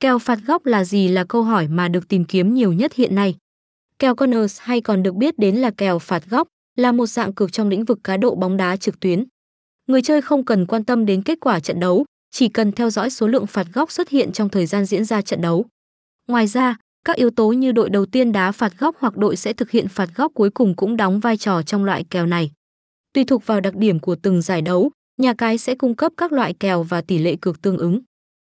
Kèo phạt góc là gì là câu hỏi mà được tìm kiếm nhiều nhất hiện nay. Kèo corners hay còn được biết đến là kèo phạt góc là một dạng cược trong lĩnh vực cá độ bóng đá trực tuyến. Người chơi không cần quan tâm đến kết quả trận đấu, chỉ cần theo dõi số lượng phạt góc xuất hiện trong thời gian diễn ra trận đấu. Ngoài ra, các yếu tố như đội đầu tiên đá phạt góc hoặc đội sẽ thực hiện phạt góc cuối cùng cũng đóng vai trò trong loại kèo này. Tùy thuộc vào đặc điểm của từng giải đấu, nhà cái sẽ cung cấp các loại kèo và tỷ lệ cược tương ứng.